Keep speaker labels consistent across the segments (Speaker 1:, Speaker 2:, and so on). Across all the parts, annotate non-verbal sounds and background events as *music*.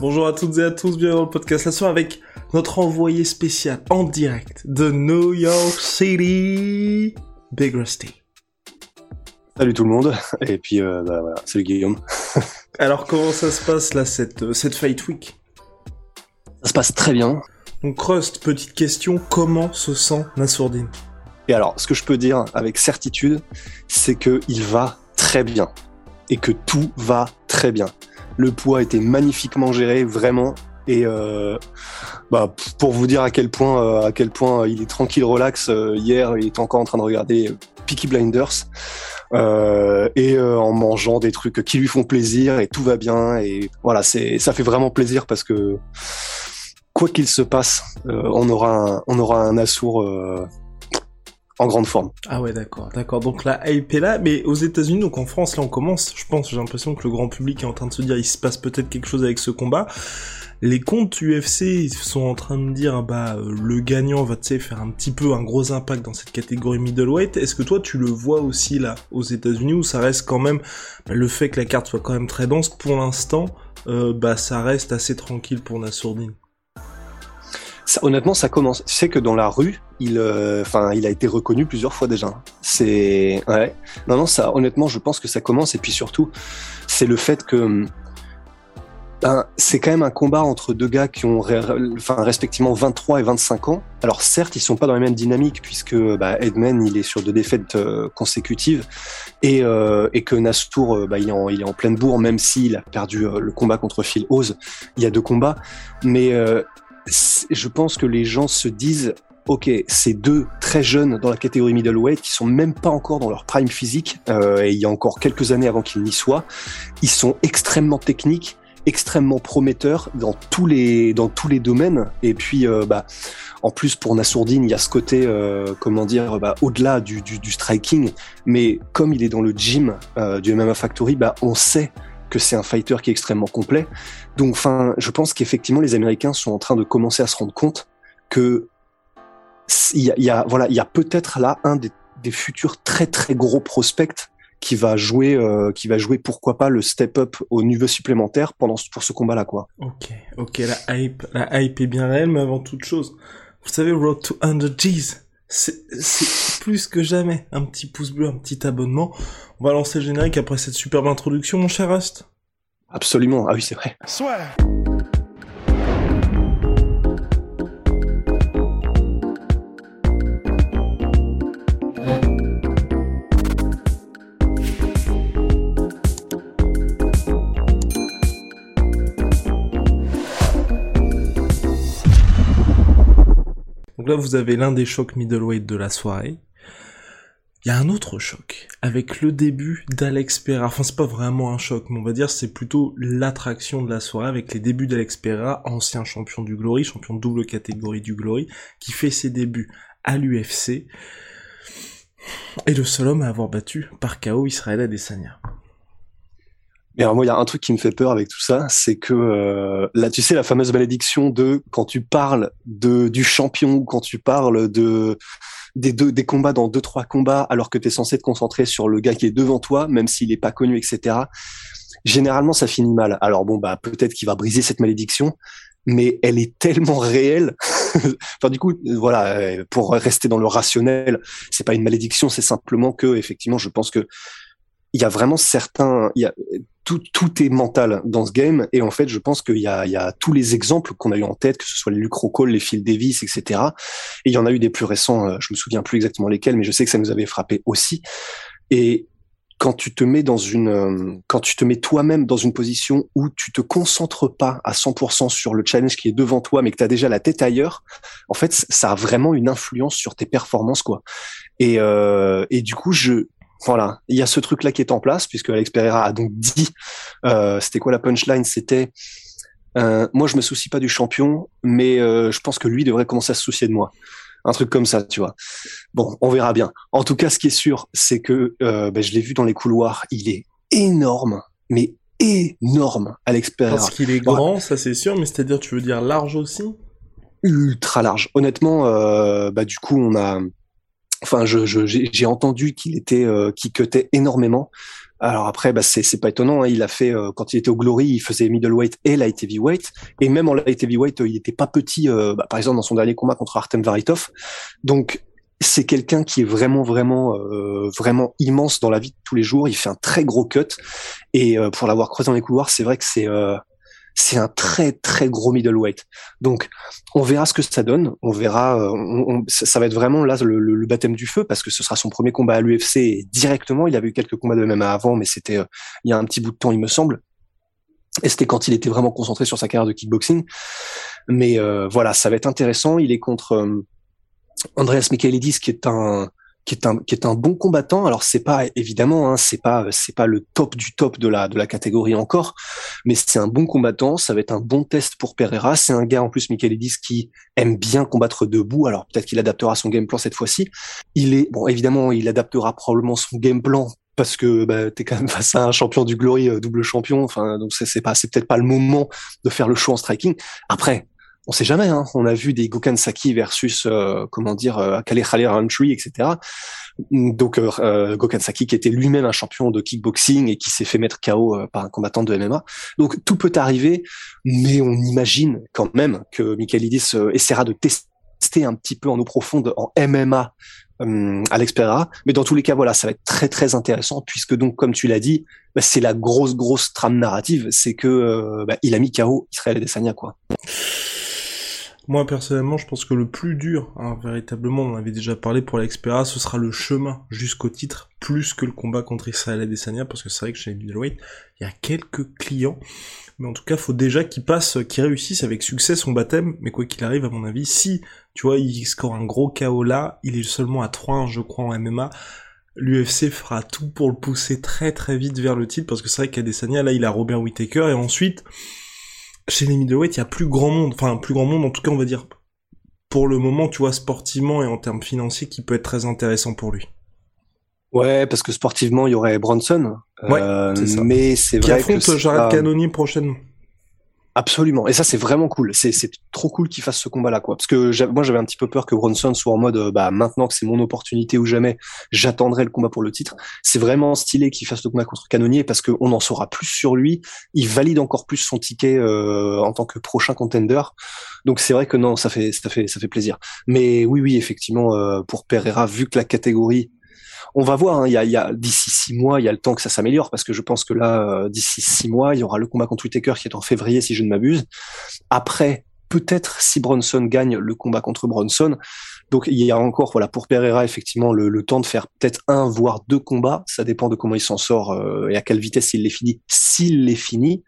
Speaker 1: Bonjour à toutes et à tous, bienvenue dans le podcast La Soirée avec notre envoyé spécial en direct de New York City, Big Rusty.
Speaker 2: Salut tout le monde, et puis euh, bah, voilà, salut Guillaume. *laughs*
Speaker 1: Alors comment ça se passe là cette, euh, cette Fight Week?
Speaker 2: Ça se passe très bien.
Speaker 1: Donc Rust, petite question, comment se sent Nassourdine?
Speaker 2: Et alors, ce que je peux dire avec certitude, c'est que il va très bien, et que tout va très bien. Le poids était magnifiquement géré, vraiment, et euh, bah, pour vous dire à quel point, euh, à quel point il est tranquille, relax. euh, hier, il était encore en train de regarder Peaky Blinders. et en mangeant des trucs qui lui font plaisir et tout va bien et voilà c'est ça fait vraiment plaisir parce que quoi qu'il se passe on aura un, on aura un assour en grande forme
Speaker 1: Ah ouais d'accord, d'accord. Donc la hype est là, mais aux États-Unis, donc en France, là on commence, je pense, j'ai l'impression que le grand public est en train de se dire il se passe peut-être quelque chose avec ce combat. Les comptes UFC sont en train de dire bah euh, le gagnant va tu faire un petit peu un gros impact dans cette catégorie middleweight. Est-ce que toi tu le vois aussi là aux États-Unis où ça reste quand même bah, le fait que la carte soit quand même très dense pour l'instant, euh, bah ça reste assez tranquille pour Nassourdine?
Speaker 2: Honnêtement, ça commence. Tu sais que dans la rue, il, euh, enfin, il a été reconnu plusieurs fois déjà. C'est, ouais. Non, non, ça, honnêtement, je pense que ça commence. Et puis surtout, c'est le fait que, ben, c'est quand même un combat entre deux gars qui ont, enfin, respectivement 23 et 25 ans. Alors certes, ils sont pas dans la même dynamique puisque bah, Edman, il est sur deux défaites euh, consécutives et, euh, et que Nassour, euh, bah, il, est en, pleine bourre, même s'il a perdu le combat contre Phil Oz. Il y a deux combats, mais je pense que les gens se disent ok, ces deux très jeunes dans la catégorie middleweight qui sont même pas encore dans leur prime physique, euh, et il y a encore quelques années avant qu'ils n'y soient, ils sont extrêmement techniques, extrêmement prometteurs dans tous les dans tous les domaines. Et puis, euh, bah, en plus pour Nassourdine, il y a ce côté, euh, comment dire, bah, au-delà du, du, du striking, mais comme il est dans le gym euh, du MMA Factory, bah, on sait que c'est un fighter qui est extrêmement complet. Donc, enfin, je pense qu'effectivement, les Américains sont en train de commencer à se rendre compte que il y a, voilà, il y a peut-être là un des, futurs très très gros prospects qui va jouer, euh, qui va jouer pourquoi pas le step up au niveau supplémentaire pendant pour ce combat-là, quoi.
Speaker 1: Ok, ok, la hype, la hype est bien réelle, mais avant toute chose, vous savez, Road to 100 G's, c'est c'est plus que jamais un petit pouce bleu, un petit abonnement. On va lancer le générique après cette superbe introduction, mon cher Rust.
Speaker 2: Absolument. Ah oui, c'est vrai.
Speaker 1: Là, vous avez l'un des chocs middleweight de la soirée. Il y a un autre choc, avec le début d'Alex Pereira. Enfin, c'est pas vraiment un choc, mais on va dire c'est plutôt l'attraction de la soirée, avec les débuts d'Alex Pereira, ancien champion du Glory, champion double catégorie du Glory, qui fait ses débuts à l'UFC. Et le seul homme à avoir battu par KO Israël Adesanya.
Speaker 2: Mais alors moi, il y a un truc qui me fait peur avec tout ça, c'est que euh, là, tu sais, la fameuse malédiction de quand tu parles de du champion quand tu parles de des deux des combats dans deux trois combats, alors que tu es censé te concentrer sur le gars qui est devant toi, même s'il est pas connu, etc. Généralement, ça finit mal. Alors bon, bah peut-être qu'il va briser cette malédiction, mais elle est tellement réelle. *laughs* enfin, du coup, voilà, euh, pour rester dans le rationnel, c'est pas une malédiction, c'est simplement que effectivement, je pense que il y a vraiment certains, il y a tout, tout est mental dans ce game. Et en fait, je pense qu'il y a, il y a tous les exemples qu'on a eu en tête, que ce soit les Luke Rockhold, les Phil Davis, etc. Et il y en a eu des plus récents, euh, je me souviens plus exactement lesquels, mais je sais que ça nous avait frappé aussi. Et quand tu te mets dans une, euh, quand tu te mets toi-même dans une position où tu te concentres pas à 100% sur le challenge qui est devant toi, mais que tu as déjà la tête ailleurs, en fait, ça a vraiment une influence sur tes performances, quoi. Et, euh, et du coup, je, Voilà, il y a ce truc-là qui est en place puisque Alex Pereira a donc dit, euh, c'était quoi la punchline? C'était euh, moi je me soucie pas du champion, mais euh, je pense que lui devrait commencer à se soucier de moi. Un truc comme ça, tu vois. Bon, on verra bien. En tout cas, ce qui est sûr, c'est que euh, ben, je l'ai vu dans les couloirs, il est énorme, mais énorme, Alex Pereira.
Speaker 1: Parce qu'il est grand, ça c'est sûr, mais c'est-à-dire, tu veux dire large aussi?
Speaker 2: Ultra large. Honnêtement, euh, bah du coup, on a, enfin, je, j'ai entendu qu'il était, euh, cutait énormément. Alors après, bah c'est pas étonnant. Hein. Il a fait euh, quand il était au Glory, il faisait middleweight et light heavyweight, et même en light heavyweight, il était pas petit. Euh, bah, par exemple, dans son dernier combat contre Artem Varitov. Donc c'est quelqu'un qui est vraiment vraiment euh, vraiment immense dans la vie de tous les jours. Il fait un très gros cut et pour l'avoir croisé dans les couloirs, c'est vrai que c'est c'est un très très gros middleweight. Donc on verra ce que ça donne, on verra, euh, ça va être vraiment là le, baptême du feu parce que ce sera son premier combat à l'UFC directement. Il avait eu quelques combats de MMA avant, mais c'était euh, il y a un petit bout de temps il me semble. Et c'était quand il était vraiment concentré sur sa carrière de kickboxing. Mais euh, voilà, ça va être intéressant. Il est contre Andreas Michaelidis qui est un qui est un qui est un bon combattant. Alors c'est pas évidemment, hein, c'est pas c'est pas le top du top de la de la catégorie encore, mais c'est un bon combattant. Ça va être un bon test pour Pereira. C'est un gars en plus, Michaelidis, qui aime bien combattre debout. Alors peut-être qu'il adaptera son game plan cette fois-ci. Il est bon, évidemment, il adaptera probablement son game plan parce que bah, tu es quand même face à un champion du Glory, euh, double champion. Enfin, donc c'est pas, c'est peut-être pas le moment de faire le show en striking. Après, on sait jamais. Hein. On a vu des Gokansaki versus euh, comment dire euh, etc. Donc euh, euh Gokansaki qui était lui-même un champion de kickboxing et qui s'est fait mettre KO euh, par un combattant de MMA. Donc tout peut arriver, mais on imagine quand même que Michaelidis essaiera de tester un petit peu en eau profonde en MMA Alex Pereira. Mais dans tous les cas, voilà, ça va être très très intéressant puisque donc, comme tu l'as dit, bah, c'est la grosse grosse trame narrative, c'est que bah, il a mis KO Israël Adesanya quoi.
Speaker 1: Moi personnellement, je pense que le plus dur, hein, véritablement, on en avait déjà parlé pour l'Expera, ce sera le chemin jusqu'au titre, plus que le combat contre Israël Adesanya, parce que c'est vrai que chez middleweight, il y a quelques clients, mais en tout cas, faut déjà qu'il passe, qu'il réussisse avec succès son baptême, mais quoi qu'il arrive, à mon avis, si, tu vois, il score un gros KO là, il est seulement à 3-1, je crois, en MMA, l'UFC fera tout pour le pousser très très vite vers le titre, parce que c'est vrai qu'Adesanya, là, il a Robert Whittaker, et ensuite, chez les middleweight, il y a plus grand monde, enfin plus grand monde en tout cas on va dire pour le moment, tu vois, sportivement et en termes financiers, qui peut être très intéressant pour lui.
Speaker 2: Ouais, parce que sportivement, il y aurait Bronson.
Speaker 1: Ouais, euh, ça.
Speaker 2: Mais c'est vrai
Speaker 1: affronte
Speaker 2: que
Speaker 1: Jared Cannonier prochainement.
Speaker 2: Absolument. Et ça, c'est vraiment cool. C'est, trop cool qu'il fasse ce combat-là, quoi. Parce que moi, j'avais un petit peu peur que Bronson soit en mode, euh, bah, maintenant que c'est mon opportunité ou jamais, j'attendrai le combat pour le titre. C'est vraiment stylé qu'il fasse le combat contre Canonier parce qu'on en saura plus sur lui. Il valide encore plus son ticket euh, en tant que prochain contender. Donc c'est vrai que non, ça fait, ça fait, ça fait plaisir. Mais oui, oui, effectivement, euh, pour Pereira, vu que la catégorie on va voir. Hein, il y a, d'ici six mois, il y a le temps que ça s'améliore parce que je pense que là, euh, d'ici six mois, il y aura le combat contre Whitaker qui est en février, si je ne m'abuse. Après, peut-être si Bronson gagne le combat contre Bronson. Donc il y a encore, voilà, pour Pereira effectivement le, temps de faire peut-être un voire deux combats. Ça dépend de comment il s'en sort euh, et à quelle vitesse il les finit, s'il les finit.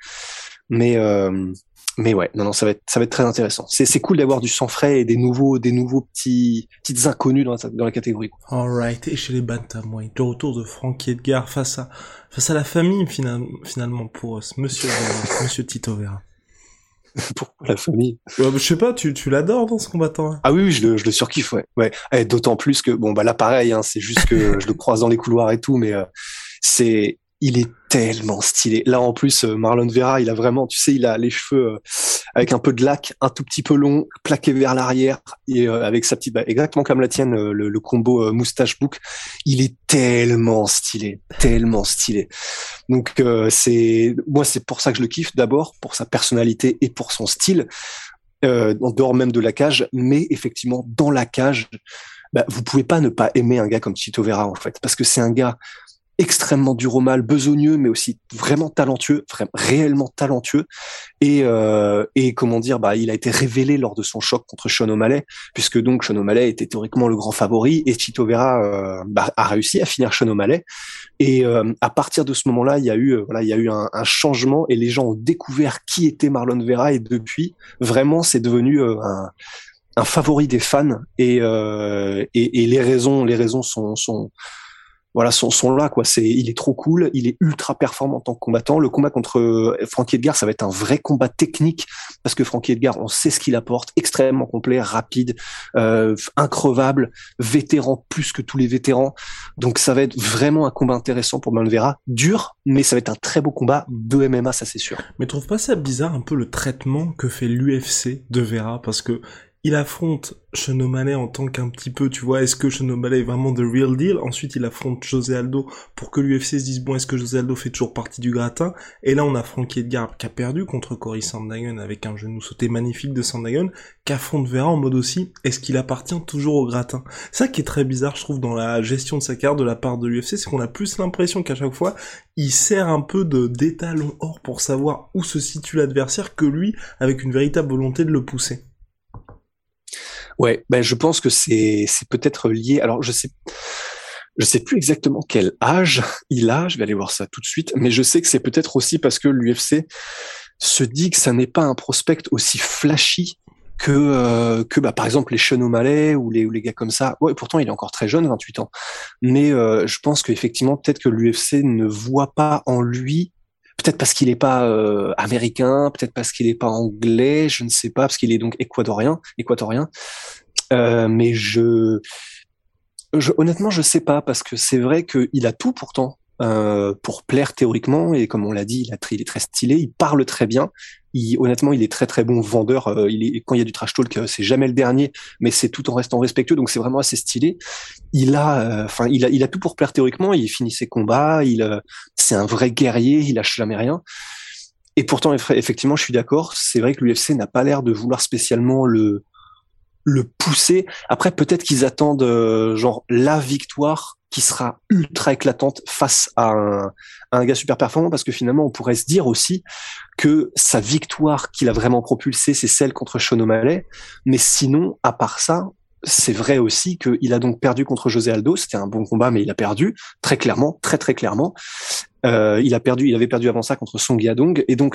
Speaker 2: Mais euh, mais ouais, non, non, ça va être, ça va être très intéressant. C'est, c'est cool d'avoir du sang frais et des nouveaux, des nouveaux petits, petites inconnus dans la, dans la catégorie.
Speaker 1: Alright. Et chez les bantamweight, de retour de Frankie Edgar face à, face à la famille, finalement, finalement, pour euh, ce monsieur, monsieur Tito Vera. *laughs*
Speaker 2: Pourquoi la famille
Speaker 1: Je sais pas, tu, tu l'adores dans ce combattant.
Speaker 2: Hein? Ah oui, oui, je le, je le surkiffe, ouais. ouais. Et d'autant plus que, bon, bah là, pareil, hein, c'est juste que *laughs* je le croise dans les couloirs et tout, mais euh, c'est, il est tellement stylé. Là, en plus, euh, Marlon Vera, il a vraiment, tu sais, il a les cheveux euh, avec un peu de lac, un tout petit peu long, plaqué vers l'arrière, et euh, avec sa petite, bah, exactement comme la tienne, le, combo moustache book. Il est tellement stylé, tellement stylé. Donc, c'est, moi, c'est pour ça que je le kiffe d'abord, pour sa personnalité et pour son style, en dehors même de la cage, mais effectivement, dans la cage, bah, vous pouvez pas ne pas aimer un gars comme Tito Vera, en fait, parce que c'est un gars extrêmement dur au mal, besogneux, mais aussi vraiment talentueux, vraiment réellement talentueux. Et, euh, et comment dire, bah, il a été révélé lors de son choc contre Sean O'Malley, puisque donc Sean O'Malley était théoriquement le grand favori, et Chito Vera euh, bah, a réussi à finir Sean O'Malley. Et euh, à partir de ce moment-là, il y a eu, euh, voilà, il y a eu un, changement, et les gens ont découvert qui était Marlon Vera, et depuis, vraiment, c'est devenu euh, un un favori des fans et, euh, et, les raisons les raisons sont, sont voilà, sont, sont là, quoi. C'est, il est trop cool, il est ultra performant en tant que combattant. Le combat contre euh, Frankie Edgar, ça va être un vrai combat technique parce que Frankie Edgar, on sait ce qu'il apporte, extrêmement complet, rapide, euh, increvable, vétéran plus que tous les vétérans. Donc ça va être vraiment un combat intéressant pour Vera. dur, mais ça va être un très beau combat de MMA, ça c'est sûr.
Speaker 1: Mais trouve pas ça bizarre un peu le traitement que fait l'UFC de Vera? Parce que il affronte Sean en tant qu'un petit peu, tu vois, est-ce que Sean est vraiment the real deal? Ensuite, il affronte José Aldo pour que l'UFC se dise, bon, est-ce que José Aldo fait toujours partie du gratin? Et là, on a Frankie Edgar qui a perdu contre Cory Sandhagen avec un genou sauté magnifique de Sandhagen, qu'affronte Vera en mode aussi, est-ce qu'il appartient toujours au gratin? Ça qui est très bizarre, je trouve, dans la gestion de sa carte de la part de l'UFC, c'est qu'on a plus l'impression qu'à chaque fois, il sert un peu de d'étalon or pour savoir où se situe l'adversaire que lui, avec une véritable volonté de le pousser.
Speaker 2: Ouais, ben je pense que c'est c'est peut-être lié. Alors je sais je sais plus exactement quel âge il a. Je vais aller voir ça tout de suite, mais je sais que c'est peut-être aussi parce que l'UFC se dit que ça n'est pas un prospect aussi flashy que euh, que bah par exemple les Sean O'Malley ou les ou les gars comme ça. Ouais, pourtant il est encore très jeune, 28 ans. Mais euh, je pense qu'effectivement peut-être que l'UFC ne voit pas en lui peut-être parce qu'il n'est pas euh, américain, peut-être parce qu'il n'est pas anglais, je ne sais pas, parce qu'il est donc équatorien, équatorien. Euh, mais je, je, honnêtement, je sais pas parce que c'est vrai qu'il a tout pourtant euh, pour plaire théoriquement et comme on l'a dit, il, est très stylé, il parle très bien. Il, honnêtement, il est très très bon vendeur. Euh, il est, quand il y a du trash talk, euh, c'est jamais le dernier, mais c'est tout en restant respectueux, donc c'est vraiment assez stylé. Il a, enfin, il a, il a tout pour plaire théoriquement. Il finit ses combats. Il, c'est un vrai guerrier. Il lâche jamais rien. Et pourtant, effectivement, je suis d'accord. C'est vrai que l'UFC n'a pas l'air de vouloir spécialement le le pousser. Après, peut-être qu'ils attendent genre la victoire qui sera ultra éclatante face à un, un, gars super performant parce que finalement on pourrait se dire aussi que sa victoire qu'il a vraiment propulsée c'est celle contre Sean O'Malley. Mais sinon à part ça c'est vrai aussi qu'il a donc perdu contre José Aldo. C'était un bon combat mais il a perdu très clairement très très clairement. Euh, il a perdu il avait perdu avant ça contre Song Yadong et donc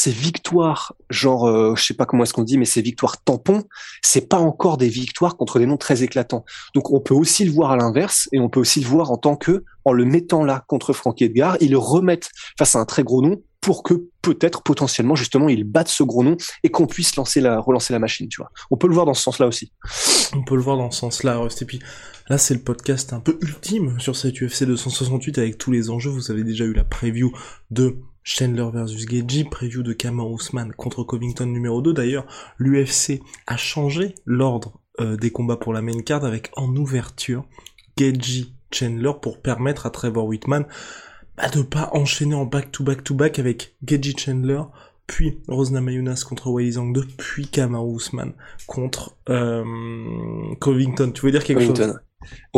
Speaker 2: Ces victoires, genre, euh, je sais pas comment est-ce qu'on dit, mais ces victoires tampons, c'est pas encore des victoires contre des noms très éclatants. Donc on peut aussi le voir à l'inverse, et on peut aussi le voir en tant que, en le mettant là contre Frankie Edgar, ils le remettent face à un très gros nom pour que peut-être potentiellement justement ils battent ce gros nom et qu'on puisse lancer la, relancer la machine. On peut le voir dans ce sens-là aussi.
Speaker 1: On peut le voir dans ce sens-là, Rust. Et puis là, c'est le podcast un peu ultime sur cette UFC 268 avec tous les enjeux. Vous avez déjà eu la preview de Chandler versus Geji, preview de Kamar Ousmane contre Covington numéro 2. D'ailleurs, l'UFC a changé l'ordre euh, des combats pour la main card avec en ouverture Geji Chandler pour permettre à Trevor Whitman bah, de pas enchaîner en back-to-back-to-back avec Geji Chandler, puis Rosna Mayunas contre Wiley Zhang 2, puis Kamaru Usman contre euh, Covington. Tu veux dire quelque chose?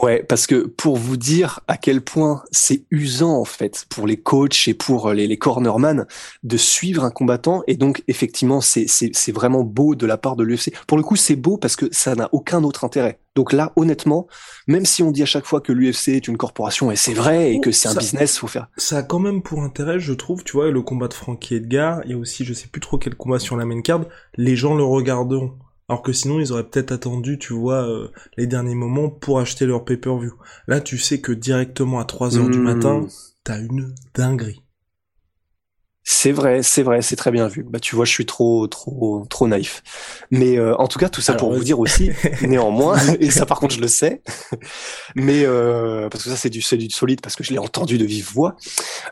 Speaker 2: Ouais, parce que pour vous dire à quel point c'est usant en fait pour les coachs et pour les, les cornerman de suivre un combattant et donc effectivement c'est c'est vraiment beau de la part de l'UFC. Pour le coup c'est beau parce que ça n'a aucun autre intérêt. Donc là honnêtement, même si on dit à chaque fois que l'UFC est une corporation et c'est vrai et que c'est un business, faut faire.
Speaker 1: Ça a quand même pour intérêt, je trouve, tu vois, le combat de Frankie Edgar, a aussi je sais plus trop quel combat sur la main card, les gens le regarderont. Alors que sinon, ils auraient peut-être attendu, tu vois, euh, les derniers moments pour acheter leur pay-per-view. Là, tu sais que directement à 3 heures du hmm. matin, t'as une dinguerie.
Speaker 2: C'est vrai, c'est vrai, c'est très bien vu. Bah tu vois, je suis trop, trop, trop naïf. Mais euh, en tout cas, tout ça pour vous dire aussi, *laughs* néanmoins, et ça par contre je le *laughs* sais, mais euh, parce que ça c'est du, du solide parce que je l'ai entendu de vive voix.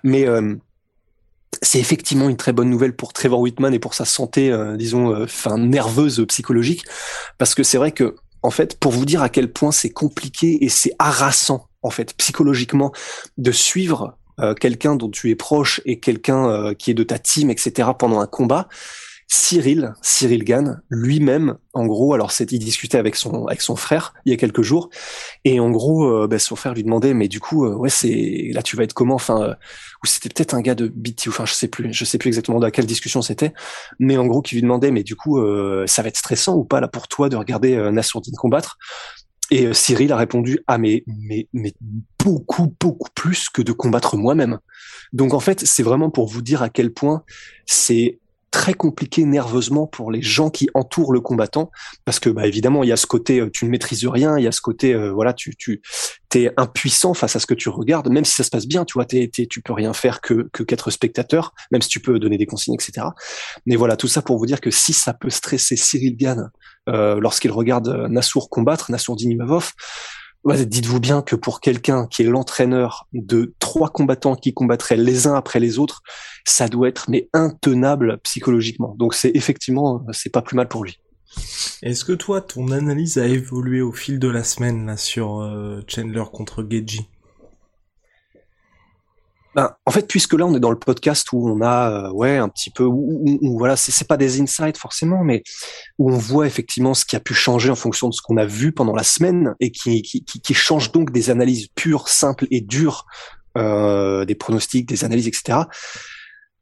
Speaker 2: Mais c'est effectivement une très bonne nouvelle pour Trevor Whitman et pour sa santé, euh, disons, euh, enfin nerveuse, psychologique, parce que c'est vrai que, en fait, pour vous dire à quel point c'est compliqué et c'est harassant, en fait, psychologiquement, de suivre euh, quelqu'un dont tu es proche et quelqu'un qui est de ta team, etc., pendant un combat, Cyril, Cyril Gann, lui-même, en gros, alors il discutait avec son avec son frère il y a quelques jours, et en gros, ben, son frère lui demandait, mais du coup, euh, ouais, c'est là, tu vas être comment? Enfin, euh, ou c'était peut-être un gars de BT, enfin, je sais plus, je sais plus exactement dans quelle discussion c'était, mais en gros, qui lui demandait, mais du coup, ça va être stressant ou pas là pour toi de regarder Nassourdine combattre? Et Cyril a répondu, ah mais mais mais beaucoup beaucoup plus que de combattre moi-même. Donc en fait, c'est vraiment pour vous dire à quel point c'est très compliqué nerveusement pour les gens qui entourent le combattant parce que bah évidemment il y a ce côté euh, tu ne maîtrises rien il y a ce côté euh, voilà tu tu t'es impuissant face à ce que tu regardes même si ça se passe bien tu vois t'es, tu peux rien faire que que qu'être spectateur même si tu peux donner des consignes etc mais voilà tout ça pour vous dire que si ça peut stresser Cyril Gann euh, lorsqu'il regarde euh, Nassour combattre Nassour Dinimavov Dites-vous bien que pour quelqu'un qui est l'entraîneur de trois combattants qui combattraient les uns après les autres, ça doit être mais intenable psychologiquement. Donc c'est effectivement c'est pas plus mal pour lui.
Speaker 1: Est-ce que toi ton analyse a évolué au fil de la semaine là sur euh, Chandler contre Geji
Speaker 2: ben, en fait, puisque là on est dans le podcast où on a, euh, ouais, un petit peu, où, voilà, c'est pas des insights forcément, mais où on voit effectivement ce qui a pu changer en fonction de ce qu'on a vu pendant la semaine et qui, qui, qui, change donc des analyses pures, simples et dures, euh, des pronostics, des analyses, etc.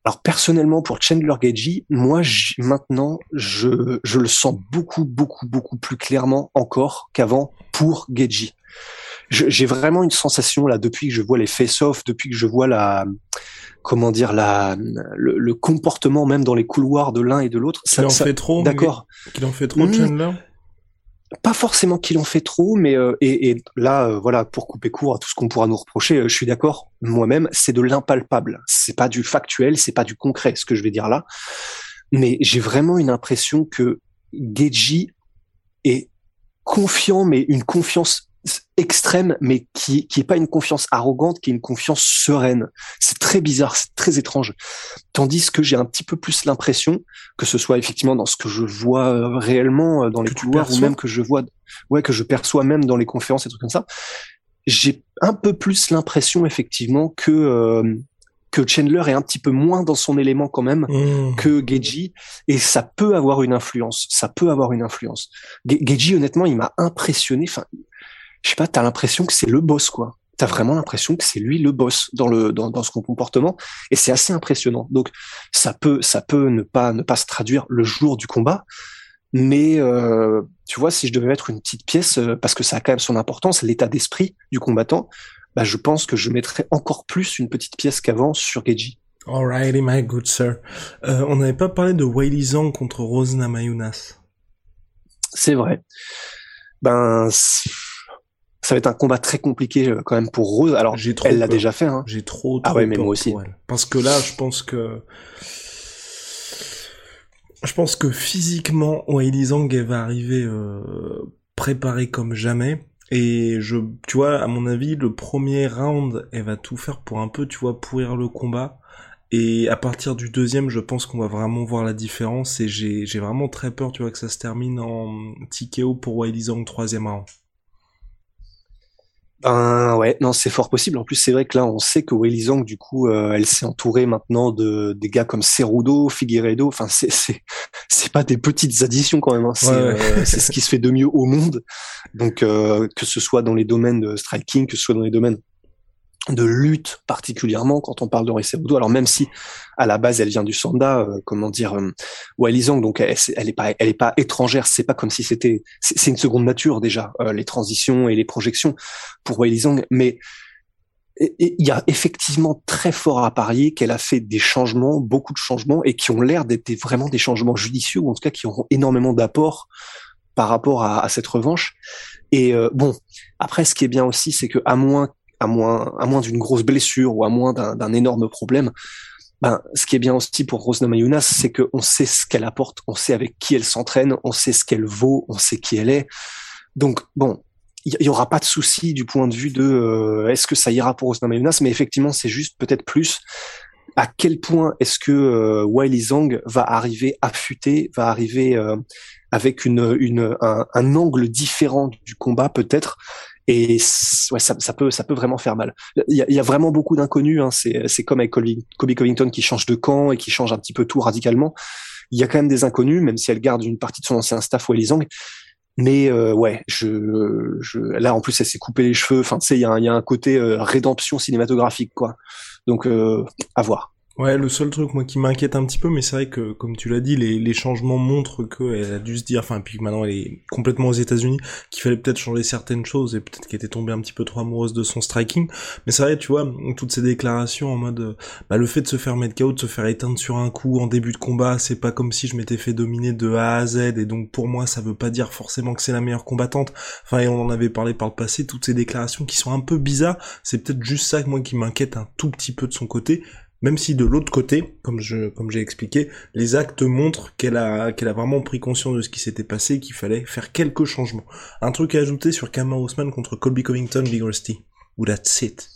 Speaker 2: Alors personnellement pour Chandler Gagey, moi maintenant je, je le sens beaucoup beaucoup beaucoup plus clairement encore qu'avant pour Gagey j'ai vraiment une sensation là depuis que je vois les face-off, depuis que je vois la comment dire la le, comportement même dans les couloirs de l'un et de l'autre.
Speaker 1: Qu'il en fait trop. D'accord. Qu'il en fait trop, mmh. Chandler?
Speaker 2: Pas forcément qu'il en fait trop, mais euh, et, et, là euh, voilà pour couper court à tout ce qu'on pourra nous reprocher, euh, je suis d'accord. Moi-même, c'est de l'impalpable. C'est pas du factuel, c'est pas du concret, ce que je vais dire là. Mais j'ai vraiment une impression que Geji est confiant, mais une confiance extrême, mais qui qui est pas une confiance arrogante, qui est une confiance sereine. C'est très bizarre, c'est très étrange. Tandis que j'ai un petit peu plus l'impression que ce soit effectivement dans ce que je vois euh, réellement euh, dans les couloirs ou même que je vois, ouais, que je perçois même dans les conférences et trucs comme ça. J'ai un peu plus l'impression effectivement que euh, que Chandler est un petit peu moins dans son élément quand même mmh. que Geji et ça peut avoir une influence ça peut avoir une influence Geji honnêtement il m'a impressionné enfin je sais pas, t'as l'impression que c'est le boss, quoi. T'as vraiment l'impression que c'est lui le boss dans le dans, dans son comportement et c'est assez impressionnant. Donc ça peut ça peut ne pas ne pas se traduire le jour du combat, mais euh, tu vois si je devais mettre une petite pièce euh, parce que ça a quand même son importance, l'état d'esprit du combattant, bah je pense que je mettrais encore plus une petite pièce qu'avant sur Geji.
Speaker 1: Alrighty my good sir. Euh, on n'avait pas parlé de Wiley Zhang contre Rosna Mayunas.
Speaker 2: C'est vrai. Ben ça va être un combat très compliqué euh, quand même pour Rose. Alors, elle l'a déjà fait. Hein.
Speaker 1: J'ai trop,
Speaker 2: Ah ouais, mais moi aussi.
Speaker 1: Parce que là, je pense que je pense que physiquement, Weili Zhang elle va arriver euh, préparée comme jamais. Et je, tu vois, à mon avis, le premier round, elle va tout faire pour un peu, tu vois, pourrir le combat. Et à partir du deuxième, je pense qu'on va vraiment voir la différence. Et j'ai, j'ai vraiment très peur, tu vois, que ça se termine en TKO pour Weili Zhang troisième round.
Speaker 2: Ben ouais, non, c'est fort possible. En plus, c'est vrai que là, on sait que Weili Zhang, du coup, euh, elle s'est entourée maintenant de des gars comme Cerudo, Figueiredo. Enfin, c'est c'est c'est pas des petites additions quand même. Hein. Euh, c'est ce qui se fait de mieux au monde. Donc, euh, que ce soit dans les domaines de striking, que ce soit dans les domaines de lutte particulièrement quand on parle de Cerudo. Alors même si à la base elle vient du Sanda, euh, comment dire, euh, donc elle, elle est pas, elle est pas étrangère. C'est pas comme si c'était, c'est une seconde nature déjà euh, les transitions et les projections pour Wei Zhang. Mais il y a effectivement très fort à parier qu'elle a fait des changements, beaucoup de changements, et qui ont l'air d'être vraiment des changements judicieux, ou en tout cas qui auront énormément d'apport par rapport à, à, cette revanche. Et euh, bon, après, ce qui est bien aussi, c'est que à moins à moins, à moins d'une grosse blessure ou à moins d'un énorme problème, ben, ce qui est bien aussi pour Rosna Mayunas, c'est qu'on sait ce qu'elle apporte, on sait avec qui elle s'entraîne, on sait ce qu'elle vaut, on sait qui elle est. Donc, bon, il y, aura pas de souci du point de vue de euh, est-ce que ça ira pour Rosna Mayunas, mais effectivement, c'est juste peut-être plus à quel point est-ce que euh, Wiley Zhang va arriver affûté, va arriver euh, avec une, une un, un, angle différent du combat peut-être et ouais, ça, ça, peut, ça peut vraiment faire mal. Il y a, il y a vraiment beaucoup d'inconnus. Hein. C'est, comme avec Kobe Covington qui change de camp et qui change un petit peu tout radicalement. il y a quand même des inconnus, même si elle garde une partie de son ancien staff Wei Zhang. Mais euh, ouais, je, je, là en plus elle s'est coupé les cheveux. Enfin, tu sais, il y, a un, y a un côté euh, rédemption cinématographique, quoi. Donc euh, à voir.
Speaker 1: Ouais, le seul truc moi qui m'inquiète un petit peu, mais c'est vrai que comme tu l'as dit, les, les changements montrent qu'elle a dû se dire, enfin puis maintenant elle est complètement aux États-Unis, qu'il fallait peut-être changer certaines choses et peut-être qu'elle était tombée un petit peu trop amoureuse de son striking. Mais c'est vrai, tu vois, toutes ces déclarations en mode, bah le fait de se faire mettre KO, de se faire éteindre sur un coup en début de combat, c'est pas comme si je m'étais fait dominer de A à Z et donc pour moi ça veut pas dire forcément que c'est la meilleure combattante. Enfin et on en avait parlé par le passé, toutes ces déclarations qui sont un peu bizarres, c'est peut-être juste ça que moi qui m'inquiète un tout petit peu de son côté même si de l'autre côté, comme je comme j'ai expliqué, les actes montrent qu'elle a qu'elle a vraiment pris conscience de ce qui s'était passé et qu'il fallait faire quelques changements. Un truc à ajouter sur Kamar Ousmane contre Colby Covington Vigority. Ou that's it.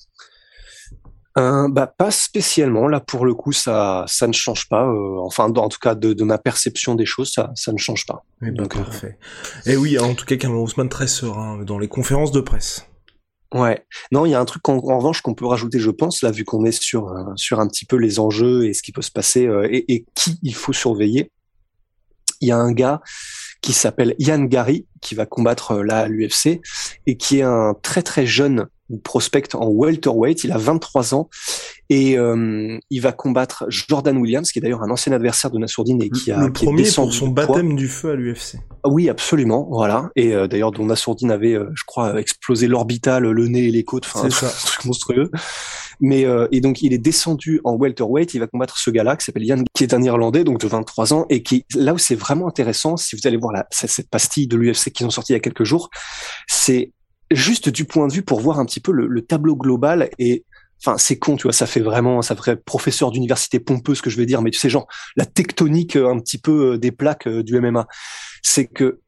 Speaker 2: Euh, bah pas spécialement là pour le coup ça ça ne change pas euh, enfin en tout cas de, de, ma perception des choses ça ça ne change pas
Speaker 1: et eh ben, Donc, parfait et oui en tout cas Kamar Ousmane très serein dans les conférences de presse
Speaker 2: Ouais. Non, il y a un truc en, revanche qu'on peut rajouter, je pense, là, vu qu'on est sur euh, sur un petit peu les enjeux et ce qui peut se passer euh, et, et, qui il faut surveiller. Il y a un gars qui s'appelle Yann Gary qui va combattre euh, là à l'UFC et qui est un très très jeune prospect en welterweight. Il a 23 ans et euh, il va combattre Jordan Williams, qui est d'ailleurs un ancien adversaire de Nassourdine et qui a
Speaker 1: le premier pour son baptême du feu à l'UFC.
Speaker 2: Oui, absolument, voilà. Et euh, d'ailleurs, dont Nassourdine avait, euh, je crois, explosé l'orbital, le nez et les côtes, enfin, *laughs* un truc monstrueux. Mais et donc il est descendu en welterweight. Il va combattre ce gars-là qui s'appelle Yann, qui est un Irlandais, donc de 23 ans, et qui là où c'est vraiment intéressant, si vous allez voir la, cette pastille de l'UFC qu'ils ont sorti il y a quelques jours, c'est juste du point de vue pour voir un petit peu le, tableau global et enfin c'est con tu vois ça fait vraiment ça ferait professeur d'université pompeux ce que je vais dire mais tu sais genre la tectonique euh, un petit peu euh, des plaques euh, du MMA c'est que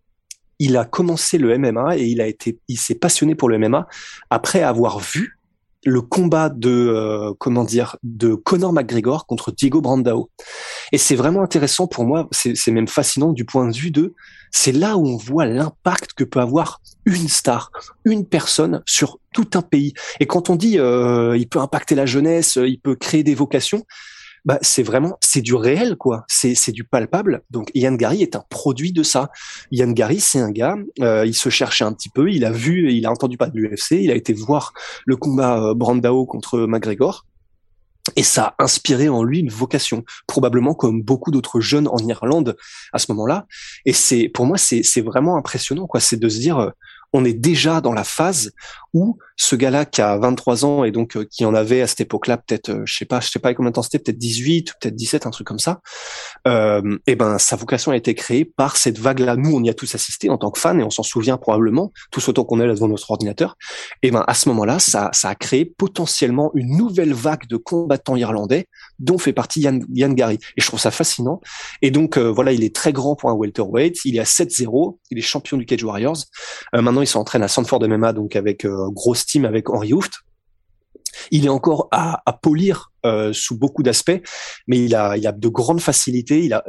Speaker 2: il a commencé le MMA et il a été il s'est passionné pour le MMA après avoir vu le combat de comment dire de Conor McGregor contre Diego Brandao et c'est vraiment intéressant pour moi c'est même fascinant du point de vue de c'est là où on voit l'impact que peut avoir une star, une personne sur tout un pays. Et quand on dit euh, il peut impacter la jeunesse, il peut créer des vocations, bah c'est vraiment c'est du réel quoi, c'est c'est du palpable. Donc Yann Gary est un produit de ça. Yann Gary c'est un gars, euh, il se cherchait un petit peu, il a vu, il a entendu pas de l'UFC, il a été voir le combat euh, Brandao contre McGregor et ça a inspiré en lui une vocation, probablement comme beaucoup d'autres jeunes en Irlande à ce moment-là. Et c'est, pour moi, c'est, c'est vraiment impressionnant, quoi. C'est de se dire, euh, on est déjà dans la phase où ce gars-là qui a 23 ans et donc euh, qui en avait à cette époque-là peut-être, euh, je sais pas, je sais pas combien de temps c'était, peut-être 18 ou peut-être 17, un truc comme ça. Euh, et ben sa vocation a été créée par cette vague-là. Nous, on y a tous assisté en tant que fans et on s'en souvient probablement tous autant qu'on est là devant notre ordinateur. Et ben à ce moment-là, ça, ça a créé potentiellement une nouvelle vague de combattants irlandais dont fait partie Yann, Yann Gary. Et je trouve ça fascinant. Et donc euh, voilà, il est très grand pour un welterweight. Il est à 7-0. Il est champion du Cage Warriors. maintenant, il s'entraîne à Sanford MMA donc avec grosse team avec Henri Hooft. Il est encore à, polir euh, sous beaucoup d'aspects, mais il a, il a de grandes facilités. Il a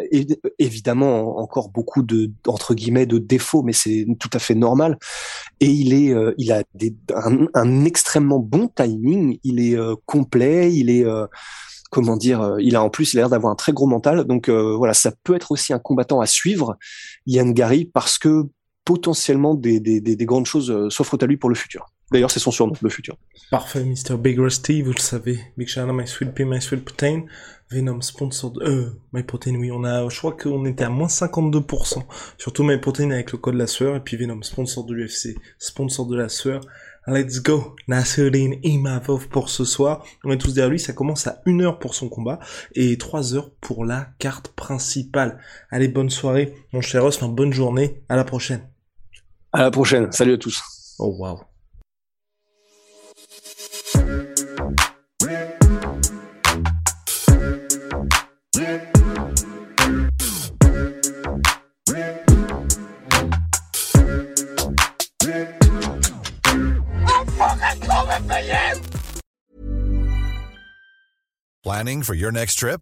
Speaker 2: évidemment encore beaucoup de entre guillemets de défauts, mais c'est tout à fait normal. Et il est, euh, il a un, extrêmement bon timing. Il est euh, complet. Il est comment dire, il a en plus l'air d'avoir un très gros mental. Donc voilà, ça peut être aussi un combattant à suivre, Yann Gary, parce que potentiellement des, des, des, grandes choses s'offrent à lui pour le futur. D'ailleurs, c'est son surnom, le futur.
Speaker 1: Parfait, Mr. Big Rusty, vous le savez. Big shout My Sweet My Sweet Protein. Venom, sponsor de... Euh, My Protein, oui, on a... Je crois qu'on était à moins 52%. Surtout My Protein avec le code la sueur. Et puis Venom, sponsor de l'UFC, sponsor de la sueur. Let's go, Nasruddin Imavov pour ce soir. On est tous derrière lui, ça commence à 1 heure pour son combat et 3 heures pour la carte principale. Allez, bonne soirée, mon cher Ross, enfin, bonne journée, à la prochaine.
Speaker 2: À la prochaine, salut à tous.
Speaker 1: Oh wow.
Speaker 3: Planning for your next trip?